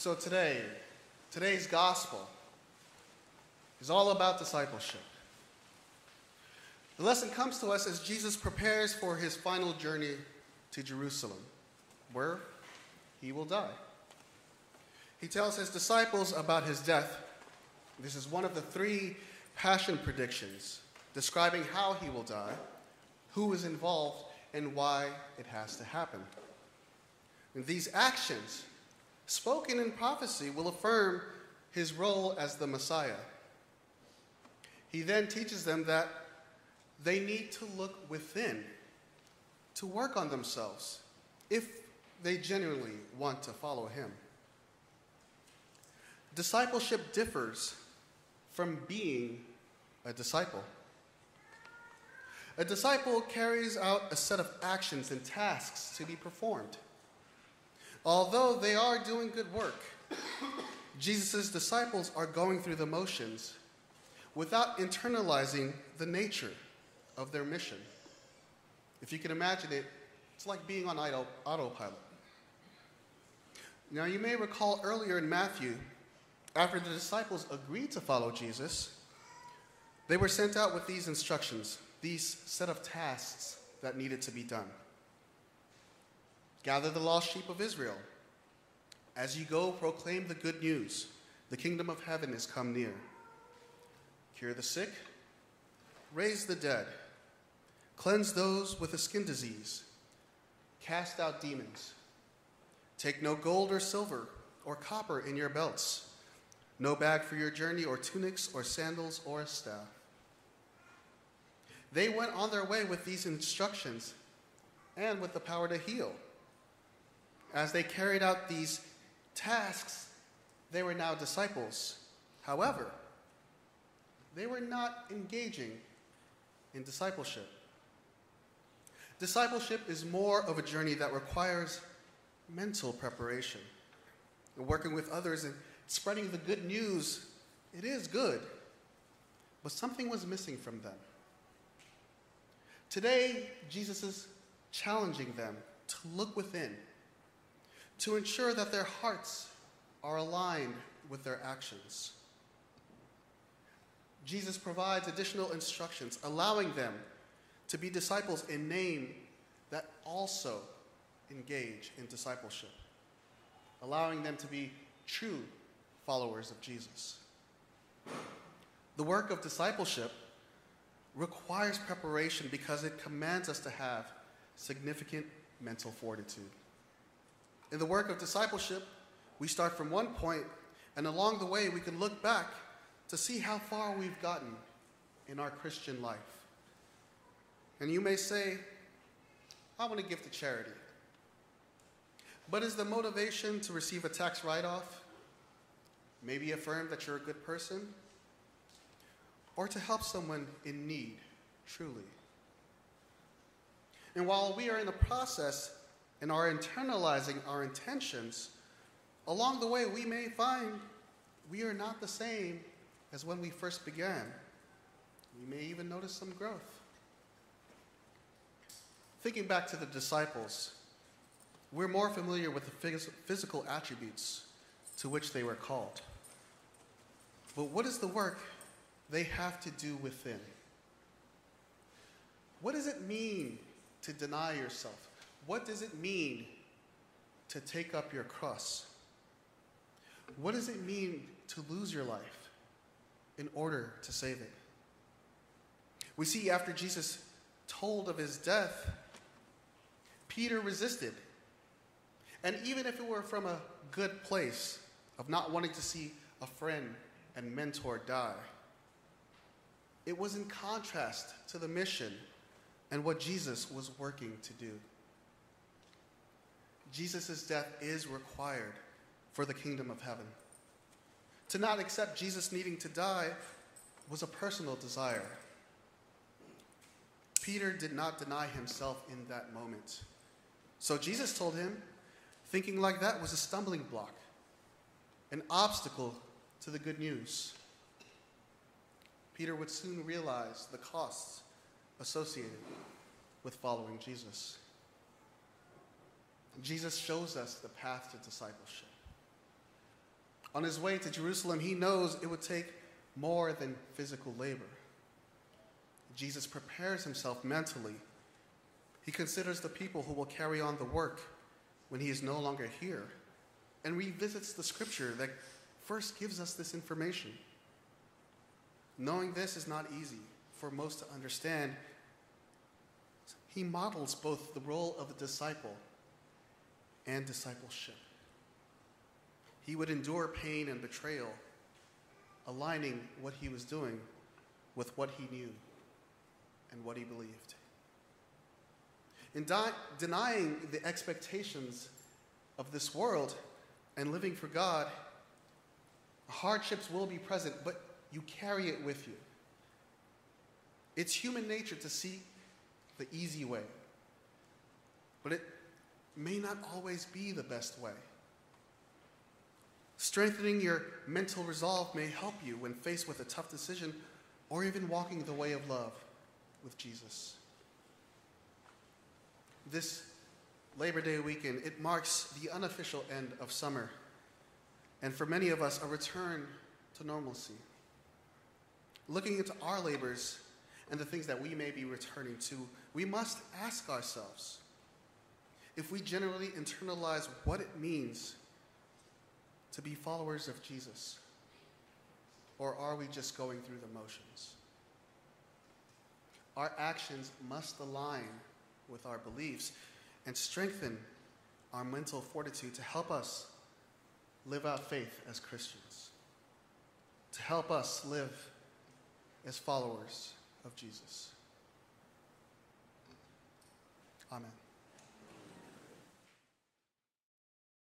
So today, today's gospel is all about discipleship. The lesson comes to us as Jesus prepares for his final journey to Jerusalem, where he will die. He tells his disciples about his death. This is one of the three passion predictions describing how he will die, who is involved, and why it has to happen. And these actions, spoken in prophecy, will affirm his role as the Messiah. He then teaches them that they need to look within to work on themselves if they genuinely want to follow him. Discipleship differs from being a disciple. A disciple carries out a set of actions and tasks to be performed. Although they are doing good work, Jesus' disciples are going through the motions without internalizing the nature of their mission. If you can imagine it, it's like being on auto, autopilot. Now, you may recall earlier in Matthew, after the disciples agreed to follow Jesus, they were sent out with these instructions, these set of tasks that needed to be done. Gather the lost sheep of Israel. As you go, proclaim the good news. The kingdom of heaven is come near. Cure the sick, raise the dead, cleanse those with a skin disease, cast out demons. Take no gold or silver or copper in your belts, no bag for your journey, or tunics, or sandals, or a staff. They went on their way with these instructions and with the power to heal. As they carried out these tasks, they were now disciples. However, they were not engaging in discipleship. Discipleship is more of a journey that requires mental preparation. Working with others and spreading the good news, it is good, but something was missing from them. Today, Jesus is challenging them to look within, to ensure that their hearts are aligned with their actions. Jesus provides additional instructions, allowing them to be disciples in name that also engage in discipleship, allowing them to be true followers of Jesus. The work of discipleship requires preparation because it commands us to have significant mental fortitude. In the work of discipleship, we start from one point, and along the way, we can look back to see how far we've gotten in our Christian life. And you may say, I want to give to charity. But is the motivation to receive a tax write off? Maybe affirm that you're a good person? Or to help someone in need, truly? And while we are in the process and are internalizing our intentions, along the way we may find we are not the same as when we first began. We may even notice some growth. Thinking back to the disciples, we're more familiar with the physical attributes to which they were called. But what is the work they have to do within? What does it mean to deny yourself? What does it mean to take up your cross? What does it mean to lose your life in order to save it? We see after Jesus told of his death, Peter resisted. And even if it were from a good place of not wanting to see a friend and mentor die, it was in contrast to the mission and what Jesus was working to do. Jesus' death is required for the kingdom of heaven. To not accept Jesus needing to die was a personal desire. Peter did not deny himself in that moment. So Jesus told him, thinking like that was a stumbling block, an obstacle to the good news. Peter would soon realize the costs associated with following Jesus. Jesus shows us the path to discipleship. On his way to Jerusalem, he knows it would take more than physical labor. Jesus prepares himself mentally. He considers the people who will carry on the work when he is no longer here and revisits the scripture that first gives us this information. Knowing this is not easy for most to understand, he models both the role of a disciple and discipleship. He would endure pain and betrayal, aligning what he was doing with what he knew and what he believed. In denying the expectations of this world and living for God, hardships will be present, but you carry it with you. It's human nature to seek the easy way, but it may not always be the best way. Strengthening your mental resolve may help you when faced with a tough decision or even walking the way of love with Jesus. This Labor Day weekend, it marks the unofficial end of summer, and for many of us, a return to normalcy. Looking into our labors and the things that we may be returning to, we must ask ourselves if we generally internalize what it means to be followers of Jesus, or are we just going through the motions? Our actions must align with our beliefs and strengthen our mental fortitude to help us live out faith as Christians, to help us live as followers of Jesus. Amen.